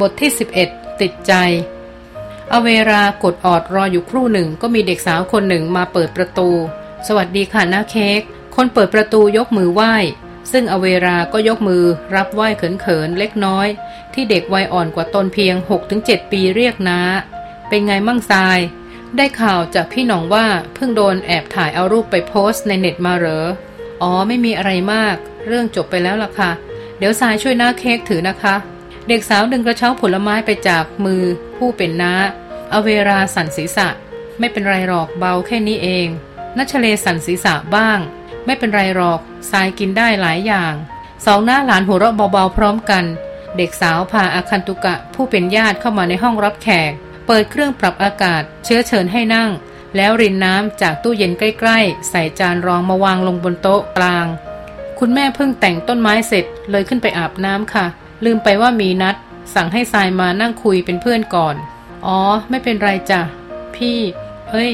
บทที่ 11 ติดใจ อเวรากดออดรออยู่ครู่หนึ่งก็มีเด็กสาวคนหนึ่งมาเปิดประตู สวัสดีค่ะน้าเค้ก คนเปิดประตูยกมือไหว้ ซึ่งอเวราก็ยกมือรับไหว้เขินๆเล็กน้อย ที่เด็กวัยอ่อนกว่าตนเพียง 6-7 ปีเรียกน้า เป็นไงมั่งทราย ได้ข่าวจากพี่หน่องว่าเพิ่งโดนแอบถ่ายเอารูปไปโพสต์ในเน็ตมาเหรอ อ๋อไม่มีอะไรมาก เรื่องจบไปแล้วล่ะค่ะ เดี๋ยวทรายช่วยน้าเค้กถือนะคะ เด็กสาวดึงกระเช้าผลไม้ไปจากมือ ผู้เป็นน้าอเวราสั่นศีรษะ ไม่เป็นไรหรอกเบาแค่นี้เองนัชเลสั่นศีรษะบ้าง ไม่เป็นไรหรอกทรายกินได้หลายอย่าง สองหน้าหลานหัวเราะเบาๆพร้อมกัน เด็กสาวพาอาคันตุกะผู้เป็นญาติเข้ามาในห้องรับแขก เปิดเครื่องปรับอากาศ เชื้อเชิญให้นั่ง แล้วรินน้ำจากตู้เย็นใกล้ๆ ใส่จานรองมาวางลงบนโต๊ะกลาง คุณแม่เพิ่งแต่งต้นไม้เสร็จเลยขึ้นไปอาบน้ำค่ะ ลืมไปว่ามีนัด สั่งให้ทรายมานั่งคุยเป็นเพื่อนก่อน อ๋อ ไม่เป็นไรจ้ะ พี่เฮ้ย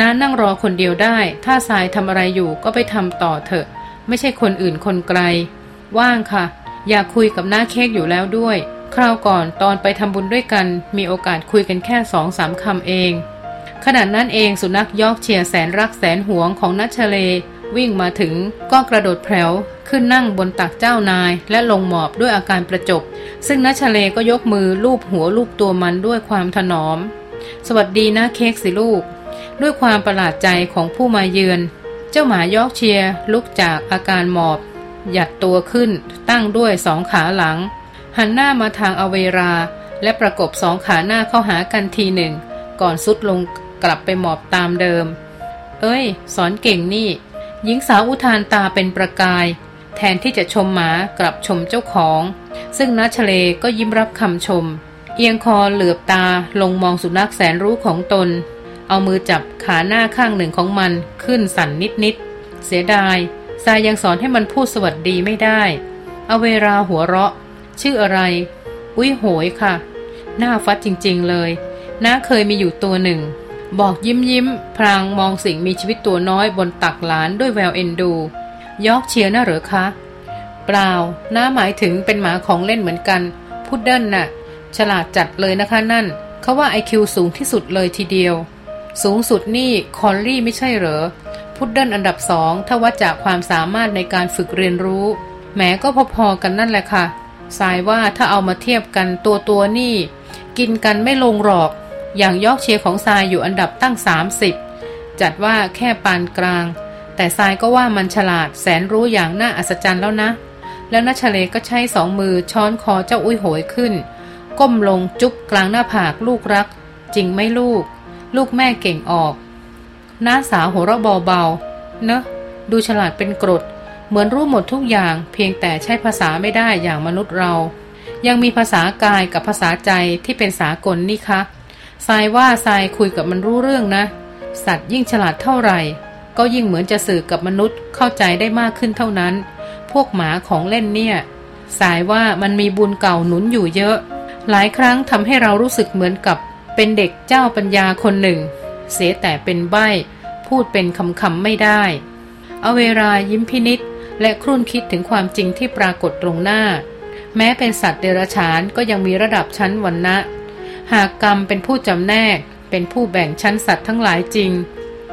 น้านั่งรอคนเดียวได้ ถ้าทรายทำอะไรอยู่ก็ไปทำต่อเถอะ ไม่ใช่คนอื่นคนไกล ว่างค่ะ อยากคุยกับน้าเค้กอยู่แล้วด้วย คราวก่อนตอนไปทำบุญด้วยกัน มีโอกาสคุยกันแค่สองสามคำเองขณะนั้นเองสุนัขยอกเชียร์แสนรักแสนหวงของนัชเล วิ่งมาถึงก็กระโดดแผลวขึ้นนั่งบนตักเจ้านายและลงหมอบด้วยอาการประจบ ซึ่งนัชเลก็ยกมือลูบหัวลูบตัวมันด้วยความถนอม สวัสดีนะเค้กสิลูก ด้วยความประหลาดใจของผู้มาเยือน เจ้าหมายอกเชียร์ลุกจากอาการหมอบ หยัดตัวขึ้น ตั้งด้วยสองขาหลัง หันหน้ามาทางอเวรา และประกบสองขาหน้าเข้าหากันทีหนึ่ง ก่อนสุดลงกลับไปหมอบตามเดิม เอ้ย สอนเก่งนี่ หญิงสาวอุทานตาเป็นประกาย แทนที่จะชมหมากลับชมเจ้าของ ซึ่งนัชเลก็ยิ้มรับคำชม เอียงคอเหลือบตาลงมองสุนัขแสนรู้ของตน เอามือจับขาหน้าข้างหนึ่งของมันขึ้นสั่นนิดๆเสียดายทรายยังสอนให้มันพูดสวัสดีไม่ได้ เอาเวราหัวเราะ ชื่ออะไร อุ้ยโหยค่ะ น่าฟัดจริงๆเลยน้าเคยมีอยู่ตัวหนึ่ง บอกยิ้มยิ้มพลางมองสิ่งมีชีวิตตัวน้อยบนตักหลานด้วยแววเอ็นดู ยอร์กเชียร์น่ะเหรอคะ เปล่า น้าหมายถึงเป็นหมาของเล่นเหมือนกัน พุดเดิ้ลน่ะ ฉลาดจัดเลยนะคะนั่น เขาว่าไอคิวสูงที่สุดเลยทีเดียว สูงสุดนี่คอลลี่ไม่ใช่เหรอ พุดเดิ้ลอันดับสองถ้าวัดจากความสามารถในการฝึกเรียนรู้แหมก็พอๆกันนั่นแหละค่ะสายว่าถ้าเอามาเทียบกันตัวตัวนี่ กินกันไม่ลงหรอก อย่างยอกเชียร์ของทรายอยู่อันดับตั้ง 30 จัดว่าแค่ปานกลาง แต่ทรายก็ว่ามันฉลาดแสนรู้อย่างน่าอัศจรรย์แล้วนะ แล้วนัชเลก็ใช้สองมือช้อนคอเจ้าอุ้ยโหยขึ้น ก้มลงจุ๊บกลางหน้าผากลูกรัก จริงไหมลูก ลูกแม่เก่งออกน้าสาวหัวเราะเบาๆเนอะดูฉลาดเป็นกรด เหมือนรู้หมดทุกอย่าง เพียงแต่ใช้ภาษาไม่ได้อย่างมนุษย์เรา ยังมีภาษากายกับภาษาใจที่เป็นสากลนี่คะ ทรายว่าทรายคุยกับมันรู้เรื่องนะ สัตว์ยิ่งฉลาดเท่าไหร่ ก็ยิ่งเหมือนจะสื่อกับมนุษย์เข้าใจได้มากขึ้นเท่านั้น พวกหมาของเล่นเนี่ยสายว่ามันมีบุญเก่าหนุนอยู่เยอะ หลายครั้งทำให้เรารู้สึกเหมือนกับเป็นเด็กเจ้าปัญญาคนหนึ่ง เสียแต่เป็นใบ้ พูดเป็นคำคำไม่ได้ เอาเวลายิ้มพินิษและครุ่นคิดถึงความจริงที่ปรากฏตรงหน้า แม้เป็นสัตว์เดรัจฉานก็ยังมีระดับชั้นวรรณะ หากกรรมเป็นผู้จำแนก เป็นผู้แบ่งชั้นสัตว์ทั้งหลายจริง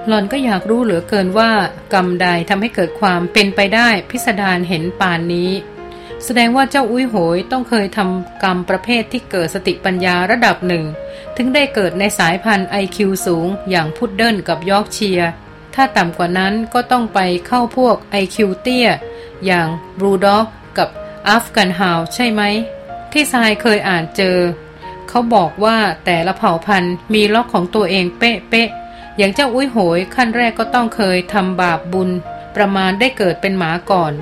หลอนก็อยากรู้เหลือเกินว่า กรรมใดทำให้เกิดความเป็นไปได้พิสดารเห็นปานนี้ แสดงว่าเจ้าอุ้ยโหยต้องเคยทำกรรมประเภทที่เกิดสติปัญญาระดับหนึ่ง ถึงได้เกิดในสายพันธุ์ไอคิวสูง อย่างพุดเดิ้ลกับยอร์กเชียร์ ถ้าต่ำกว่านั้นก็ต้องไปเข้าพวกไอคิวเตี้ย อย่างบูลด็อกกับ Afghan Hound ใช่ไหมที่ทรายเคยอ่านเจอ เขาบอกว่าแต่ละเผ่าพันธุ์มีล็อกของตัวเองเป๊ะเป๊ะๆอย่างเจ้าอุ้ยโหยขั้นแรกก็ต้องเคยทำบาปบุญ ประมาณได้เกิดเป็นหมาก่อน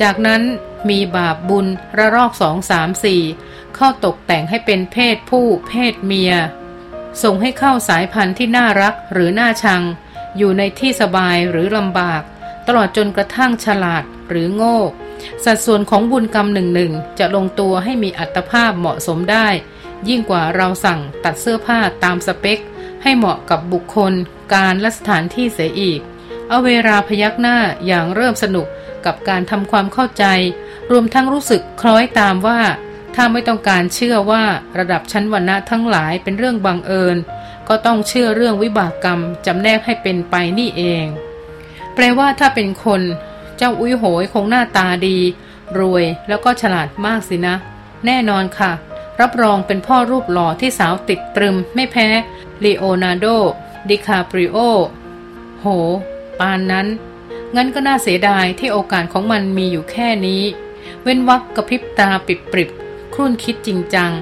จากนั้นมีบาปบุญระลอกสองสามสี่เข้าตกแต่งให้เป็นเพศผู้เพศเมีย ส่งให้เข้าสายพันธุ์ที่น่ารักหรือน่าชัง อยู่ในที่สบายหรือลำบาก ตลอดจนกระทั่งฉลาดหรือโง่ สัดส่วนของบุญกรรมหนึ่งหนึ่งจะลงตัวให้มีอัตภาพเหมาะสมได้ ยิ่งกว่าเราสั่งตัดเสื้อผ้าตามสเปค ให้เหมาะกับบุคคล การและสถานที่เสียอีก เอาเวลาพยักหน้าอย่างเริ่มสนุกกับการทำความเข้าใจ รวมทั้งรู้สึกคล้อยตามว่า ถ้าไม่ต้องการเชื่อว่าระดับชั้นวรรณะทั้งหลายเป็นเรื่องบังเอิญ ก็ต้องเชื่อเรื่องวิบากกรรมจำแนกให้เป็นไปนี่เอง แปลว่าถ้าเป็นคน เจ้าอุ้ยโหยคงหน้าตาดี รวยแล้วก็ฉลาดมากสินะ แน่นอนค่ะ รับรองเป็นพ่อรูปหล่อที่สาวติดตรึมไม่แพ้ลีโอนาร์โด ดิคาปริโอ โห ปานนั้น งั้นก็น่าเสียดายที่โอกาสของมันมีอยู่แค่นี้ เว้นวักกระพริบตาปิบปริบครุ่นคิดจริงจัง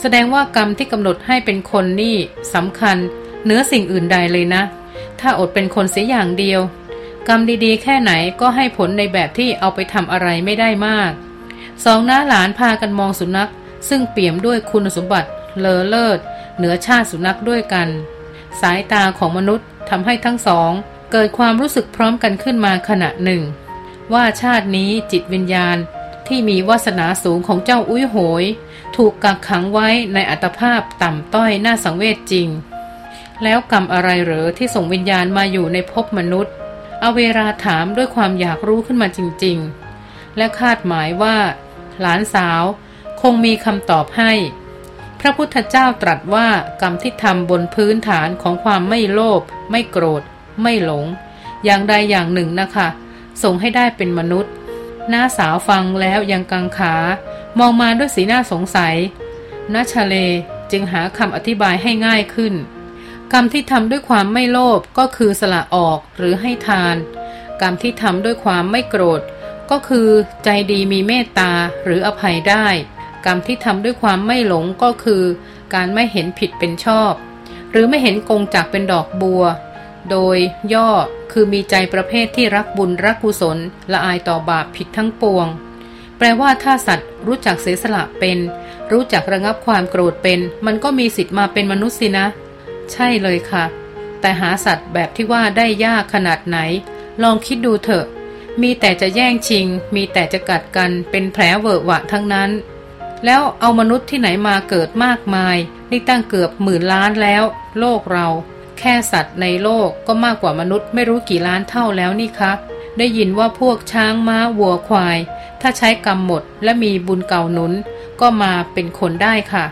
แสดงว่ากรรมที่กำหนดให้เป็นคนนี่สำคัญเหนือสิ่งอื่นใดเลยนะ ถ้าอดเป็นคนเสียอย่างเดียว กรรมดีๆ แค่ไหนก็ให้ผลในแบบที่เอาไปทำอะไรไม่ได้มาก สองน้าหลานพากันมองสุนัข ซึ่งเปี่ยมด้วยคุณสมบัติเลอเลิศ เหนือชาติสุนัขด้วยกัน สายตาของมนุษย์ทำให้ทั้งสอง เกิดความรู้สึกพร้อมกันขึ้นมาขณะหนึ่ง ว่าชาตินี้จิตวิญญาณที่มีวาสนาสูงของเจ้าอุ้ยโหย ถูกกักขังไว้ในอัตภาพต่ำต้อยน่าสังเวชจริง แล้วกรรมอะไรเหรอที่ส่งวิญญาณมาอยู่ในภพมนุษย์ อเวราถามด้วยความอยากรู้ขึ้นมาจริง ๆ และคาดหมายว่า หลานสาว งมีคำตอบให้ พระพุทธเจ้าตรัสว่ากรรมที่ทำบนพื้นฐานของความไม่โลภไม่โกรธ ไม่หลง อย่างใดอย่างหนึ่งนะคะ ส่งให้ได้เป็นมนุษย์หน้าสาวฟังแล้วยังกังขา มองมาด้วยสีหน้าสงสัยนัชเลจึงหาคำอธิบายให้ง่ายขึ้น กรรมที่ทำด้วยความไม่โลภก็คือสละออกหรือให้ทาน กรรมที่ทำด้วยความไม่โกรธ ก็คือใจดีมีเมตตาหรืออภัยได้ กรรมที่ทำด้วยความไม่หลงก็คือ การไม่เห็นผิดเป็นชอบ หรือไม่เห็นกงจักเป็นดอกบัว โดยย่อคือมีใจประเภทที่รักบุญรักกุศลละอายต่อบาปผิดทั้งปวง แปลว่าถ้าสัตว์รู้จักเสียสละเป็น รู้จักระงับความโกรธเป็น มันก็มีสิทธิ์มาเป็นมนุษย์สินะ ใช่เลยค่ะ แต่หาสัตว์แบบที่ว่าได้ยากขนาดไหน ลองคิดดูเถอะมีแต่จะแย่งชิง มีแต่จะกัดกัน เป็นแผลเวอะหวะทั้งนั้น แล้วเอามนุษย์ที่ไหนมาเกิดมากมาย นี่ตั้งเกือบหมื่นล้านแล้ว โลกเรา แค่สัตว์ในโลกก็มากกว่ามนุษย์ไม่รู้กี่ล้านเท่าแล้วนี่คะได้ยินว่าพวกช้างม้าวัวควาย ถ้าใช้กรรมหมดและมีบุญเก่าหนุน ก็มาเป็นคนได้ค่ะ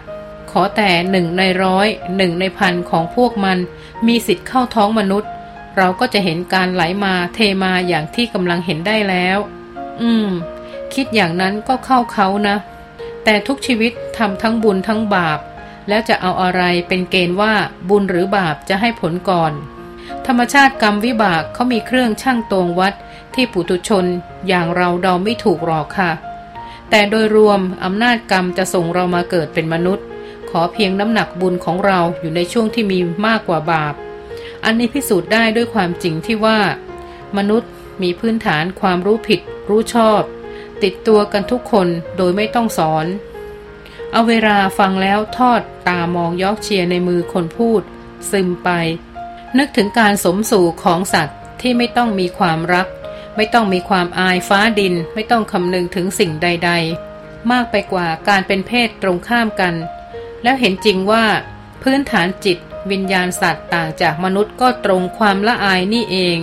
ขอแต่หนึ่งในร้อยหนึ่งในพันของพวกมัน มีสิทธิ์เข้าท้องมนุษย์ เราก็จะเห็นการไหลมาเทมาอย่างที่กำลังเห็นได้แล้ว อืม คิดอย่างนั้นก็เข้าเขานะ แต่ทุกชีวิตทำทั้งบุญทั้งบาป แล้วจะเอาอะไรเป็นเกณฑ์ว่าบุญหรือบาปจะให้ผลก่อน ธรรมชาติกรรมวิบากเขามีเครื่องช่างตวงวัดที่ปุถุชนอย่างเราเดาไม่ถูกหรอกค่ะ แต่โดยรวมอำนาจกรรมจะส่งเรามาเกิดเป็นมนุษย์ ขอเพียงน้ำหนักบุญของเราอยู่ในช่วงที่มีมากกว่าบาป อันนี้พิสูจน์ได้ด้วยความจริงที่ว่า มนุษย์มีพื้นฐานความรู้ผิด รู้ชอบ ติดตัวกันทุกคนโดยไม่ต้องสอน เอาเวลาฟังแล้วทอดตามองยอกเชียในมือคนพูด ซึมไป นึกถึงการสมสู่ของสัตว์ที่ไม่ต้องมีความรัก ไม่ต้องมีความอายฟ้าดิน ไม่ต้องคำนึงถึงสิ่งใด ๆ มากไปกว่าการเป็นเพศตรงข้ามกัน แล้วเห็นจริงว่าพื้นฐานจิตวิญญาณสัตว์ต่างจากมนุษย์ก็ตรงความละอายนี่เอง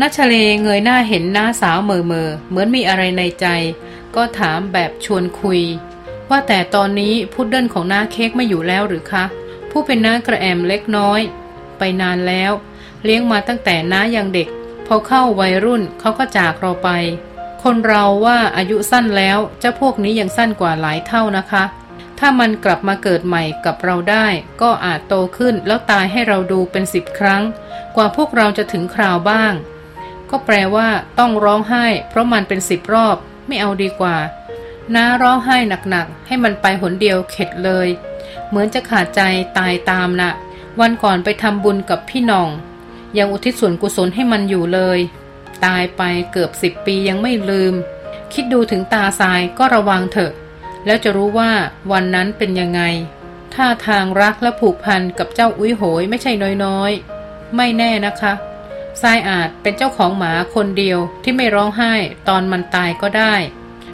นัชเลเงยหน้าเห็นหน้าสาวเมอเมอเหมือนมีอะไรในใจ ก็ถามแบบชวนคุย ว่าแต่ตอนนี้พุดเดิ้ลของน้าเค้กไม่อยู่แล้วหรือคะ ผู้เป็นน้ากระแอมเล็กน้อย ไปนานแล้ว เลี้ยงมาตั้งแต่น้ายังเด็ก พอเข้าวัยรุ่นเขาก็จากเราไป คนเราว่าอายุสั้นแล้วเจ้าพวกนี้ยังสั้นกว่าหลายเท่านะคะ ถ้ามันกลับมาเกิดใหม่กับเราได้ ก็อาจโตขึ้นแล้วตายให้เราดูเป็นสิบครั้ง กว่าพวกเราจะถึงคราวบ้าง ก็แปลว่าต้องร้องไห้ เพราะมันเป็นสิบรอบ ไม่เอาดีกว่า น้าร้องไห้หนักๆ ให้มันไปหนเดียวเข็ดเลย เหมือนจะขาดใจตายตามนะ่ะ วันก่อนไปทำบุญกับพี่น้อง ยังอุทิศส่วนกุศลให้มันอยู่เลย ตายไปเกือบสิบปียังไม่ลืม คิดดูถึงตาทรายก็ระวังเถอะ แล้วจะรู้ว่าวันนั้นเป็นยังไงถ้าทางรักและผูกพันกับเจ้าอุ้ยโหยไม่ใช่น้อยๆ ไม่แน่นะคะ ทรายอาจเป็นเจ้าของหมาคนเดียวที่ไม่ร้องไห้ตอนมันตายก็ได้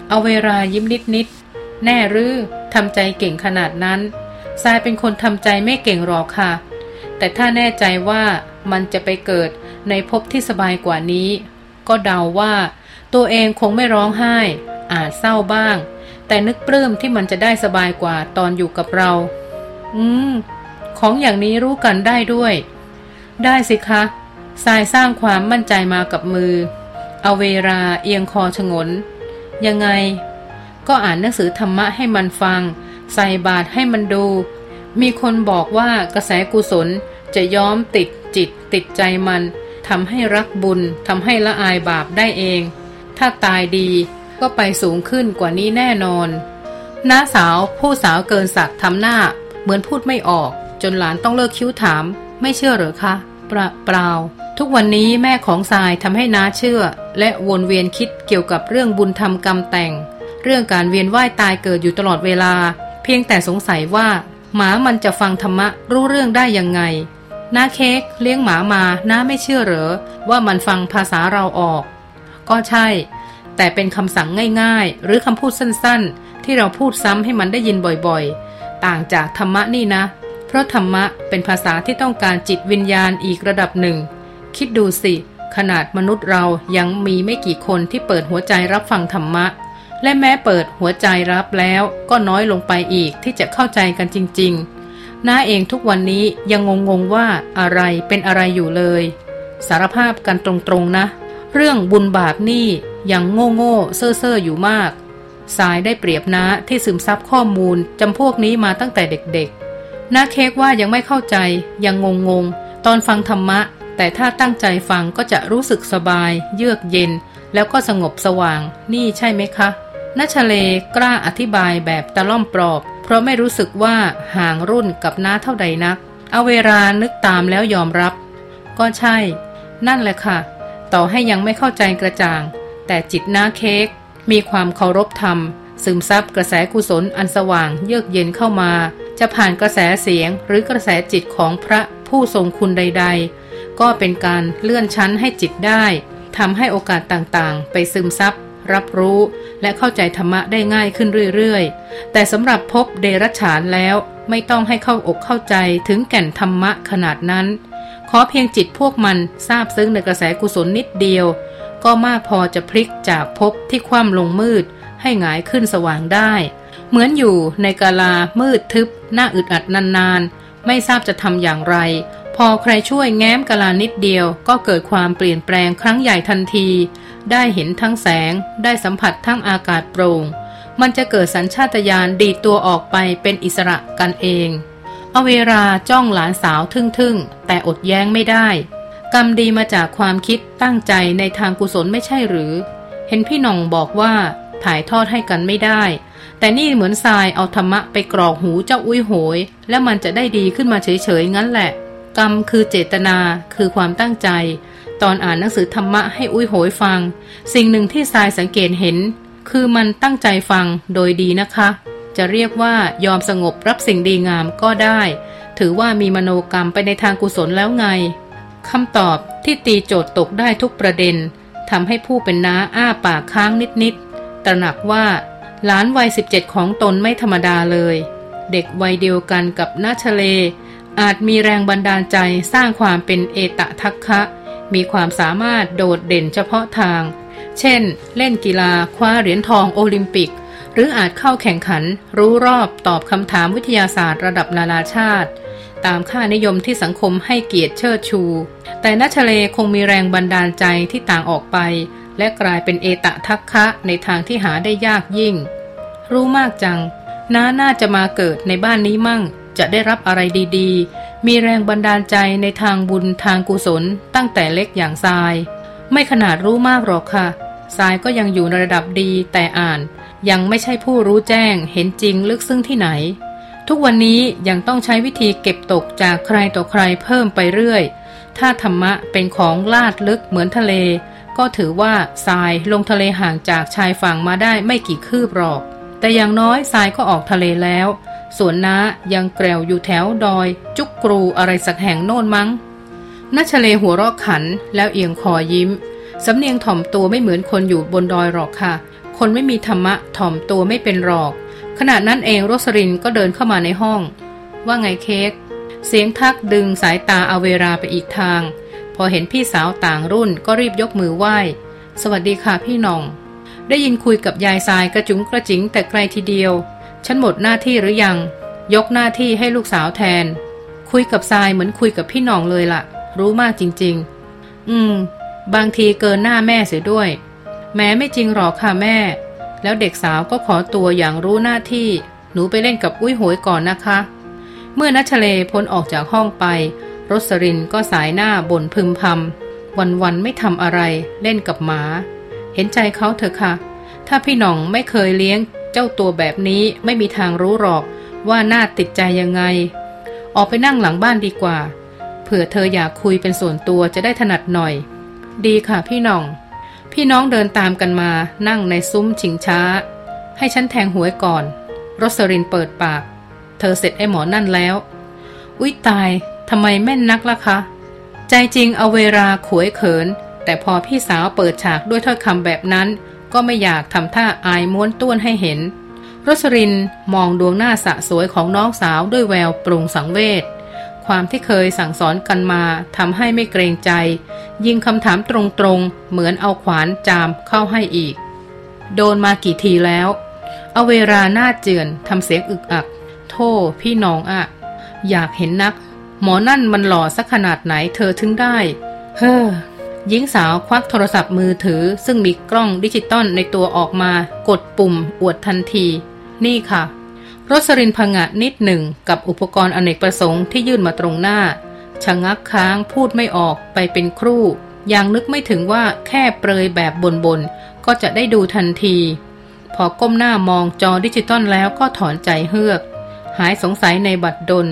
เอาเวลายิ้มนิดนิดแน่หรือทำใจเก่งขนาดนั้นทรายเป็นคนทำใจไม่เก่งหรอกค่ะ แต่ถ้าแน่ใจว่ามันจะไปเกิดในภพที่สบายกว่านี้ ก็เดาว่า ตัวเองคงไม่ร้องไห้ อาจเศร้าบ้าง แต่นึกปลื้มที่มันจะได้สบายกว่าตอนอยู่กับเรา อืม ของอย่างนี้รู้กันได้ด้วย ได้สิคะ ทรายสร้างความมั่นใจมากับมือ เอาเวลาเอียงคอชงน ยังไง ก็อ่านหนังสือธรรมะให้มันฟัง ใส่บาตรให้มันดู มีคนบอกว่ากระแสกุศลจะย้อมติดจิตติดใจมันทำให้รักบุญทำให้ละอายบาปได้เอง ถ้าตายดีก็ไปสูงขึ้นกว่านี้แน่นอนน้าสาวผู้สาวเกินสักดิ์ทำหน้า เหมือนพูดไม่ออก จนหลานต้องเลิกคิ้วถาม ไม่เชื่อหรือคะ เปล่าลาทุกวันนี้แม่ของทรายทำให้น้าเชื่อ และวนเวียนคิดเกี่ยวกับเรื่องบุญธรรมกรรมแต่ง เรื่องการเวียนว่ายตายเกิดอยู่ตลอดเวลา เพียงแต่สงสัยว่า หมามันจะฟังธรรมะรู้เรื่องได้ยังไงน้าเค้กเลี้ยงหมามาน้าไม่เชื่อเหรอ ว่ามันฟังภาษาเราออก ก็ใช่ แต่เป็นคำสั่งง่ายๆ หรือคำพูดสั้นๆ ที่เราพูดซ้ำให้มันได้ยินบ่อยๆ ต่างจากธรรมะนี่นะ เพราะธรรมะเป็นภาษาที่ต้องการจิตวิญญาณอีกระดับหนึ่ง คิดดูสิ ขนาดมนุษย์เรายังมีไม่กี่คนที่เปิดหัวใจรับฟังธรรมะ และแม้เปิดหัวใจรับแล้วก็น้อยลงไปอีกที่จะเข้าใจกันจริง ๆ น้าเองทุกวันนี้ยังงงๆว่าอะไรเป็นอะไรอยู่เลย สารภาพกันตรงๆนะ เรื่องบุญบาปนี่ยังโง่โง่เซ่อเซ่ออยู่มากสายได้เปรียบน้าที่ซึมซับข้อมูลจำพวกนี้มาตั้งแต่เด็กๆ น้าเค้กว่ายังไม่เข้าใจ ยังงงๆตอนฟังธรรมะ แต่ถ้าตั้งใจฟังก็จะรู้สึกสบาย เยือกเย็น แล้วก็สงบสว่าง นี่ใช่ไหมคะนัชเลกล้าอธิบายแบบตะล่อมปลอบ เพราะไม่รู้สึกว่าห่างรุ่นกับน้าเท่าใดนัก เอาเวลานึกตามแล้วยอมรับ ก็ใช่ นั่นแหละค่ะ ต่อให้ยังไม่เข้าใจกระจ่าง แต่จิตน้าเค้กมีความเคารพธรรม ซึมซับกระแสกุศลอันสว่างเยือกเย็นเข้ามา จะผ่านกระแสเสียงหรือกระแสจิตของพระผู้ทรงคุณใด ๆ ก็เป็นการเลื่อนชั้นให้จิตได้ทำให้โอกาสต่างๆ ไปซึมซับรับรู้และเข้าใจธรรมะได้ง่ายขึ้นเรื่อยๆ แต่สำหรับพบเดรัจฉานแล้วไม่ต้องให้เข้าอกเข้าใจถึงแก่นธรรมะขนาดนั้น ขอเพียงจิตพวกมันทราบซึ้งในกระแสกุศลนิดเดียว ก็มากพอจะพลิกจากพบที่คว่ำลงมืด ให้หงายขึ้นสว่างได้ เหมือนอยู่ในกาลามืดทึบหน้าอึดอัดนานๆ ไม่ทราบจะทำอย่างไร พอใครช่วยแง้มกาลานิดเดียว ก็เกิดความเปลี่ยนแปลงครั้งใหญ่ทันที ได้เห็นทั้งแสง ได้สัมผัสทั้งอากาศโปร่ง มันจะเกิดสัญชาตญาณดีตัวออกไปเป็นอิสระกันเองเอาเวลาจ้องหลานสาวทึ่งๆ แต่อดแย้งไม่ได้ กรรมดีมาจากความคิดตั้งใจในทางกุศลไม่ใช่หรือ เห็นพี่น่องบอกว่าถ่ายทอดให้กันไม่ได้ แต่นี่เหมือนทรายเอาธรรมะไปกรอกหูเจ้าอุ้ยโหย แล้วมันจะได้ดีขึ้นมาเฉยๆงั้นแหละ กรรมคือเจตนาคือความตั้งใจ ตอนอ่านหนังสือธรรมะให้อุ้ยโหยฟัง สิ่งหนึ่งที่ทรายสังเกตเห็น คือมันตั้งใจฟังโดยดีนะคะ จะเรียกว่ายอมสงบรับสิ่งดีงามก็ได้ ถือว่ามีมโนกรรมไปในทางกุศลแล้วไงคำตอบที่ตีโจทย์ตกได้ทุกประเด็นทำให้ผู้เป็นน้าอ้าปากค้างนิดๆตระหนักว่า หลานวัย 17 ของตนไม่ธรรมดาเลย เด็กวัยเดียวกันกับนาชเล อาจมีแรงบันดาลใจสร้างความเป็นเอตะทักคะ มีความสามารถโดดเด่นเฉพาะทาง เช่น เล่นกีฬาคว้าเหรียญทองโอลิมปิก หรืออาจเข้าแข่งขัน รู้รอบตอบคำถามวิทยาศาสตร์ระดับนานาชาติ ตามค่านิยมที่สังคมให้เกียรติเชิดชู แต่นัชเลคงมีแรงบันดาลใจที่ต่างออกไป และกลายเป็นเอตะทักคะในทางที่หาได้ยากยิ่ง รู้มากจัง น้าน่าจะมาเกิดในบ้านนี้มั่ง จะได้รับอะไรดีๆ มีแรงบันดาลใจในทางบุญทางกุศล ตั้งแต่เล็กอย่างทราย ไม่ขนาดรู้มากหรอกค่ะทรายก็ยังอยู่ในระดับดีแต่อ่าน ยังไม่ใช่ผู้รู้แจ้ง เห็นจริงลึกซึ้งที่ไหน ทุกวันนี้ยังต้องใช้วิธีเก็บตกจากใครต่อใครเพิ่มไปเรื่อย ถ้าธรรมะเป็นของลาดลึกเหมือนทะเล ก็ถือว่าทรายลงทะเลห่างจากชายฝั่งมาได้ไม่กี่คืบหรอก แต่อย่างน้อยทรายก็ออกทะเลแล้ว ส่วนน้ายังแกลวอยู่แถวดอย จุกกรูอะไรสักแห่งโน่นมั้งนัชเลหัวรอกขันแล้วเอียงคอยิ้ม สำเนียงถ่อมตัวไม่เหมือนคนอยู่บนดอยหรอกค่ะ คนไม่มีธรรมะถ่อมตัวไม่เป็นหรอก ขณะนั้นเองโรสรินก็เดินเข้ามาในห้อง ว่าไงเค้ก เสียงทักดึงสายตาเอาเวลาไปอีกทาง อเห็นพี่สาวต่างรุ่นก็รีบยกมือไหว้ สวัสดีค่ะพี่น้อง ได้ยินคุยกับยายทรายกระจุงกระจิงแต่ไกลทีเดียว ฉันหมดหน้าที่หรือยัง ยกหน้าที่ให้ลูกสาวแทน คุยกับทรายเหมือนคุยกับพี่น้องเลยละ่ะ รู้มากจริง ๆ อืม บางทีเกินหน้าแม่เสียด้วย แม้ไม่จริงหรอกค่ะแม่ แล้วเด็กสาวก็ขอตัวอย่างรู้หน้าที่ หนูไปเล่นกับอุ้ยหวยก่อนนะคะ เมื่อนัชเลพ้นออกจากห้องไป รสรินก็สายหน้าบ่นพึมพำวันๆไม่ทำอะไรเล่นกับหมา เห็นใจเขาเถอะค่ะ ถ้าพี่หน่องไม่เคยเลี้ยง เจ้าตัวแบบนี้ไม่มีทางรู้หรอกว่าน่าติดใจยังไง ออกไปนั่งหลังบ้านดีกว่า เผื่อเธออยากคุยเป็นส่วนตัวจะได้ถนัดหน่อย ดีค่ะพี่หน่อง พี่น้องเดินตามกันมานั่งในซุ้มชิงช้า ให้ฉันแทงหวยก่อนรสรินเปิดปาก เธอเสร็จไอ้หมอนั่นแล้ว อุ๊ยตาย ทำไมแม่นนักล่ะคะ ใจจริงเอาเวลาขวยเขิน แต่พอพี่สาวเปิดฉากด้วยถ้อยคำแบบนั้น ก็ไม่อยากทำท่าอายม้วนต้วนให้เห็นรสรินมองดวงหน้าสะสวยของน้องสาวด้วยแววปรุงสังเวชความที่เคยสั่งสอนกันมาทำให้ไม่เกรงใจ ยิงคำถามตรงๆ เหมือนเอาขวานจามเข้าให้อีก โดนมากี่ทีแล้ว เอาเวลาหน้าเจือนทำเสียงอึกอัก โทษพี่น้องอะ อยากเห็นนัก หมอนั่นมันหล่อสักขนาดไหนเธอถึงได้ เฮ้อหญิงสาวควักโทรศัพท์มือถือ ซึ่งมีกล้องดิจิตอลในตัวออกมา กดปุ่ม อวดทันที นี่ค่ะรสรินพงะนิดหนึ่งกับอุปกรณ์อเนกประสงค์ที่ยื่นมาตรงหน้าชะงักค้างพูดไม่ออกไปเป็นครู่ยังนึกไม่ถึงว่าแค่เปรยแบบบนๆ ก็จะได้ดูทันที พอก้มหน้ามองจอดิจิตอลแล้วก็ถอนใจเฮือก หายสงสัยในบัตรดล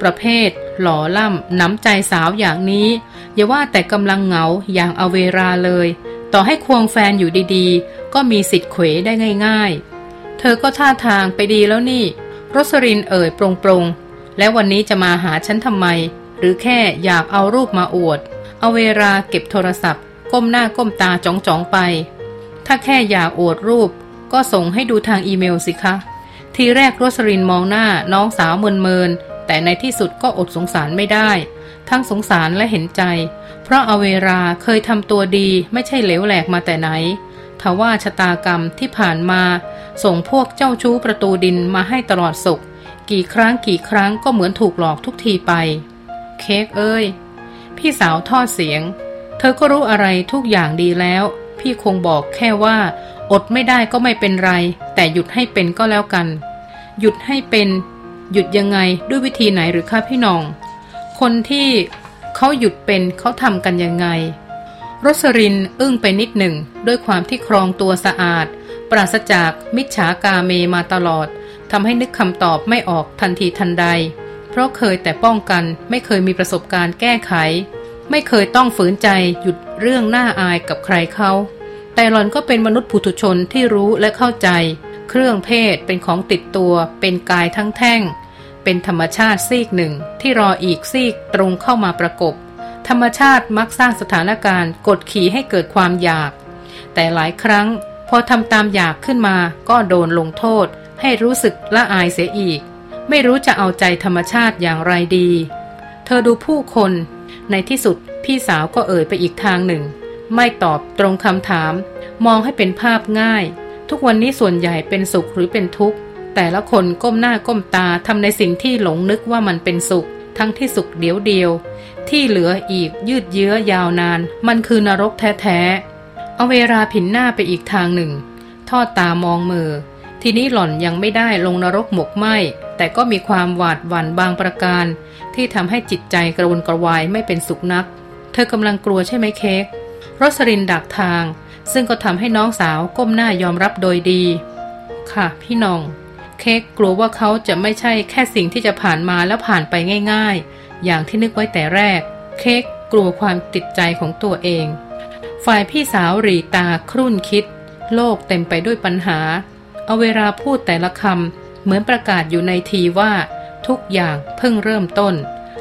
ประเภท หล่อล่ำน้ำใจสาวอย่างนี้ อย่าว่าแต่กำลังเหงาอย่างเอาเวราเลย ต่อให้ควงแฟนอยู่ดีๆ ก็มีสิทธิ์เขวได้ง่าย ๆ เธอก็ท่าทางไปดีแล้วนี่รสรินเอ่ยปรงๆแล้ววันนี้จะมาหาฉันทำไม หรือแค่อยากเอารูปมาอวด เอาเวลาเก็บโทรศัพท์ ก้มหน้าก้มตาจ้องๆไป ถ้าแค่อยากอวดรูป ก็ส่งให้ดูทางอีเมลสิคะ ทีแรกโรสรินมองหน้าน้องสาวเมินเมิน แต่ในที่สุดก็อดสงสารไม่ได้ ทั้งสงสารและเห็นใจ เพราะอเวราเคยทำตัวดีไม่ใช่เหลวแหลกมาแต่ไหนทว่าชะตากรรมที่ผ่านมา ส่งพวกเจ้าชู้ประตูดินมาให้ตลอดสุข กี่ครั้งกี่ครั้งก็เหมือนถูกหลอกทุกทีไป เค้กเอ้ย พี่สาวทอดเสียง เธอก็รู้อะไรทุกอย่างดีแล้ว พี่คงบอกแค่ว่า อดไม่ได้ก็ไม่เป็นไร แต่หยุดให้เป็นก็แล้วกัน หยุดให้เป็น หยุดยังไงด้วยวิธีไหนหรือคะพี่น้อง คนที่เขาหยุดเป็นเขาทำกันยังไงรสรินอึ้งไปนิดหนึ่ง ด้วยความที่ครองตัวสะอาด ปราศจากมิจฉากาเมมาตลอดทำให้นึกคำตอบไม่ออกทันทีทันใด เพราะเคยแต่ป้องกันไม่เคยมีประสบการณ์แก้ไข ไม่เคยต้องฝืนใจหยุดเรื่องน่าอายกับใครเขา แต่หลอนก็เป็นมนุษย์ผุถุชนที่รู้และเข้าใจ เครื่องเพศเป็นของติดตัวเป็นกายทั้งแท่ง เป็นธรรมชาติซีกหนึ่งที่รออีกซีกตรงเข้ามาประกบ ธรรมชาติมักสร้างสถานการณ์กดขี่ให้เกิดความอยาก แต่หลายครั้งพอทำตามอยากขึ้นมาก็โดนลงโทษ ให้รู้สึกละอายเสียอีก ไม่รู้จะเอาใจธรรมชาติอย่างไรดี เธอดูผู้คน ในที่สุดพี่สาวก็เอ่ยไปอีกทางหนึ่ง ไม่ตอบตรงคำถาม มองให้เป็นภาพง่าย ทุกวันนี้ส่วนใหญ่เป็นสุขหรือเป็นทุกข์ แต่ละคนก้มหน้าก้มตาทำในสิ่งที่หลงนึกว่ามันเป็นสุข ทั้งที่สุขเดียวเดียว ที่เหลืออีกยืดเยื้อยาวนาน มันคือนรกแท้ๆเอาเวลาผินหน้าไปอีกทางหนึ่ง ทอดตามองมือ ทีนี้หล่อนยังไม่ได้ลงนรกหมกไหมแต่ก็มีความหวาดหวั่นบางประการ ที่ทำให้จิตใจกระวนกระวายไม่เป็นสุขนัก เธอกำลังกลัวใช่ไหมเค้กรสรินดักทาง ซึ่งก็ทำให้น้องสาวก้มหน้ายอมรับโดยดี ค่ะ พี่น้อง เค้กกลัวว่าเขาจะไม่ใช่แค่สิ่งที่จะผ่านมาแล้วผ่านไปง่าย ๆ อย่างที่นึกไว้แต่แรก เค้กกลัวความติดใจของตัวเอง ฝ่ายพี่สาวรีตาครุ่นคิด โลกเต็มไปด้วยปัญหา เอาเวลาพูดแต่ละคำเหมือนประกาศอยู่ในทีว่า ทุกอย่างเพิ่งเริ่มต้น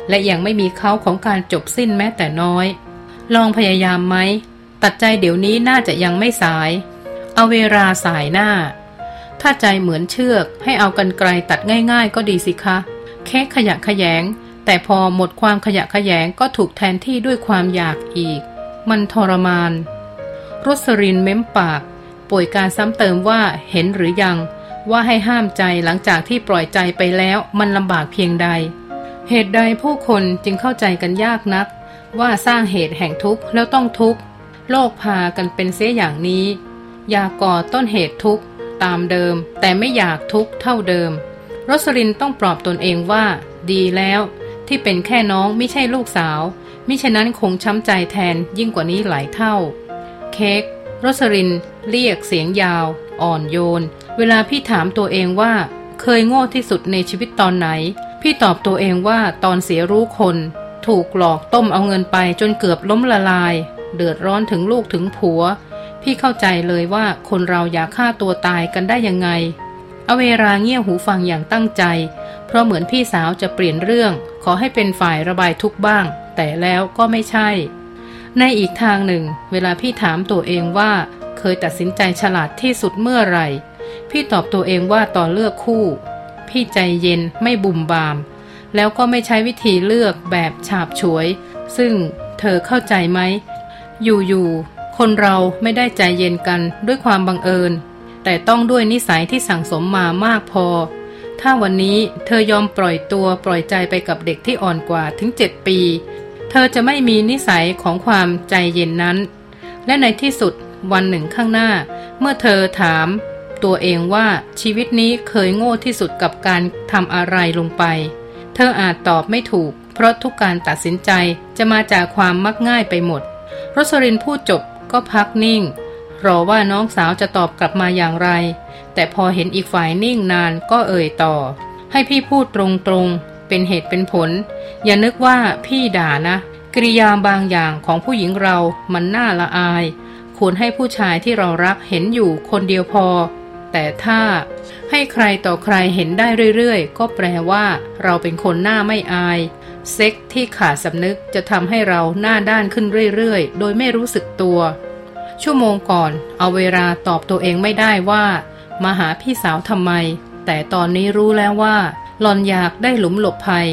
และยังไม่มีเขาของการจบสิ้นแม้แต่น้อย ลองพยายามไหมตัดใจเดี๋ยวนี้น่าจะยังไม่สาย เอาเวลาสายหน้า ถ้าใจเหมือนเชือก ให้เอากันไกลตัดง่าย ๆ ก็ดีสิคะแค่ขยะขยง แต่พอหมดความขยะขยงก็ถูกแทนที่ด้วยความอยากอีก มันทรมานรสรินเม้มปาก ป่วยการซ้ำเติมว่าเห็นหรือยัง ว่าให้ห้ามใจหลังจากที่ปล่อยใจไปแล้วมันลำบากเพียงใด เหตุใดผู้คนจึงเข้าใจกันยากนัก ว่าสร้างเหตุแห่งทุกข์แล้วต้องทุกข์ โลกพากันเป็นเสียอย่างนี้ อยากก่อต้นเหตุทุกข์ ตามเดิม แต่ไม่อยากทุกข์เท่าเดิมรสลินต้องปลอบตนเองว่า ดีแล้ว ที่เป็นแค่น้องไม่ใช่ลูกสาว มิฉะนั้นคงช้ำใจแทนยิ่งกว่านี้หลายเท่า เค้กรสริน เรียกเสียงยาว อ่อนโยน เวลาพี่ถามตัวเองว่า เคยโง่ที่สุดในชีวิตตอนไหน พี่ตอบตัวเองว่าตอนเสียรู้คน ถูกหลอกต้มเอาเงินไปจนเกือบล้มละลาย เดือดร้อนถึงลูกถึงผัว พี่เข้าใจเลยว่าคนเราอยากฆ่าตัวตายกันได้ยังไง อเวราเงี่ยหูฟังอย่างตั้งใจ เพราะเหมือนพี่สาวจะเปลี่ยนเรื่อง ขอให้เป็นฝ่ายระบายทุกบ้าง แต่แล้วก็ไม่ใช่ ในอีกทางหนึ่ง เวลาพี่ถามตัวเองว่า เคยตัดสินใจฉลาดที่สุดเมื่อไหร่ พี่ตอบตัวเองว่าตอนเลือกคู่ พี่ใจเย็นไม่บุ่มบาม แล้วก็ไม่ใช้วิธีเลือกแบบฉาบฉวย ซึ่งเธอเข้าใจไหม อยู่ๆ คนเราไม่ได้ใจเย็นกันด้วยความบังเอิญ แต่ต้องด้วยนิสัยที่สั่งสมมามากพอ ถ้าวันนี้เธอยอมปล่อยตัวปล่อยใจไปกับเด็กที่อ่อนกว่าถึงเจ็ดปี เธอจะไม่มีนิสัยของความใจเย็นนั้น และในที่สุดวันหนึ่งข้างหน้า เมื่อเธอถาม ตัวเองว่าชีวิตนี้เคยโง่ที่สุดกับการทำอะไรลงไป เธออาจตอบไม่ถูก เพราะทุกการตัดสินใจจะมาจากความมักง่ายไปหมดรสรินพูดจบ ก็พักนิ่ง รอว่าน้องสาวจะตอบกลับมาอย่างไร แต่พอเห็นอีกฝ่ายนิ่งนานก็เอ่ยต่อ ให้พี่พูดตรงๆ เป็นเหตุเป็นผล อย่านึกว่าพี่ด่านะ กริยาบางอย่างของผู้หญิงเรามันน่าละอาย ควรให้ผู้ชายที่เรารักเห็นอยู่คนเดียวพอ แต่ถ้าให้ใครต่อใครเห็นได้เรื่อยๆ ก็แปลว่า เราเป็นคนหน้าไม่อาย เซ็กที่ขาดสำนึกจะทำให้เราหน้าด้านขึ้นเรื่อยๆ โดยไม่รู้สึกตัว ชั่วโมงก่อนเอาเวลาตอบตัวเองไม่ได้ว่า มาหาพี่สาวทำไม แต่ตอนนี้รู้แล้วว่า หลอนอยากได้หลุมหลบภัย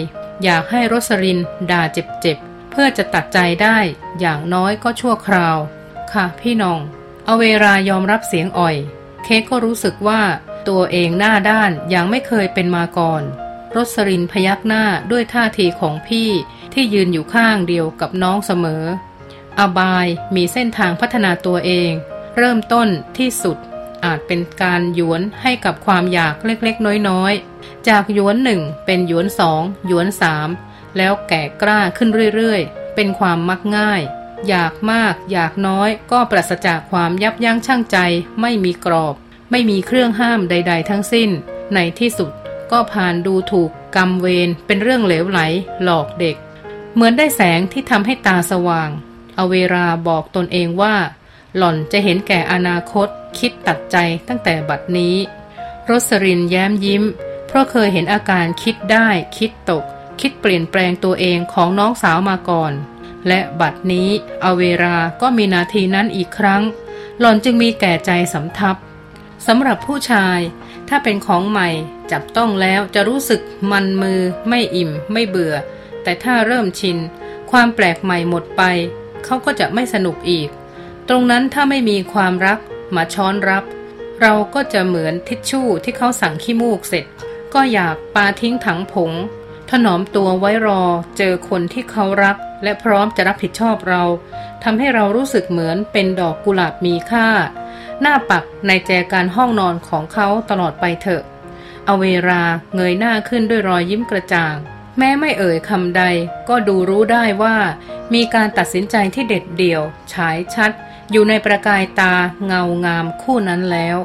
อยากให้รสรินด่าเจ็บๆ เพื่อจะตัดใจได้ อย่างน้อยก็ชั่วคราว ค่ะพี่น้อง เอาเวลายอมรับเสียงอ่อย เค้กก็รู้สึกว่าตัวเองหน้าด้านย่างไม่เคยเป็นมาก่อน รสรินพยักหน้าด้วยท่าทีของพี่ที่ยืนอยู่ข้างเดียวกับน้องเสมอ อบายมีเส้นทางพัฒนาตัวเอง เริ่มต้นที่สุดอาจเป็นการหยวนให้กับความอยากเล็กๆ น้อยๆ จากหยวนหนึ่งเป็นหยวนสองหยวนสามแล้วแก่กล้าขึ้นเรื่อยๆ เป็นความมักง่าย อยากมาก อยากน้อยก็ปราศจากความยับยั้งชั่งใจ ไม่มีกรอบ ไม่มีเครื่องห้ามใด ๆ ทั้งสิ้น ในที่สุด ก็ผ่านดูถูกกรรมเวรเป็นเรื่องเหลวไหล หลอกเด็ก เหมือนได้แสงที่ทำให้ตาสว่างเอเวลาบอกตนเองว่า หล่อนจะเห็นแก่อนาคต คิดตัดใจตั้งแต่บัดนี้ รสรินแย้มยิ้ม เพราะเคยเห็นอาการคิดได้ คิดตก คิดเปลี่ยนแปลงตัวเองของน้องสาวมาก่อน และบัดนี้ อเวลาก็มีนาทีนั้นอีกครั้ง หล่อนจึงมีแก่ใจสำทับ สำหรับผู้ชาย ถ้าเป็นของใหม่จับต้องแล้วจะรู้สึกมันมือ ไม่อิ่ม ไม่เบื่อ แต่ถ้าเริ่มชิน ความแปลกใหม่หมดไป เขาก็จะไม่สนุกอีก ตรงนั้นถ้าไม่มีความรักมาช้อนรับ เราก็จะเหมือนทิชชู่ที่เขาสั่งขี้มูกเสร็จ ก็อยากปาทิ้งถังผง ถนอมตัวไว้รอ เจอคนที่เขารัก และพร้อมจะรับผิดชอบเราทำให้เรารู้สึกเหมือนเป็นดอกกุหลาบมีค่า หน้าปักในแจกันห้องนอนของเขาตลอดไปเถอะเอาเวลาเงยหน้าขึ้นด้วยรอยยิ้มกระจ่าง แม้ไม่เอ่ยคำใด ก็ดูรู้ได้ว่า มีการตัดสินใจที่เด็ดเดี่ยว ฉายชัด อยู่ในประกายตาเงางามคู่นั้นแล้ว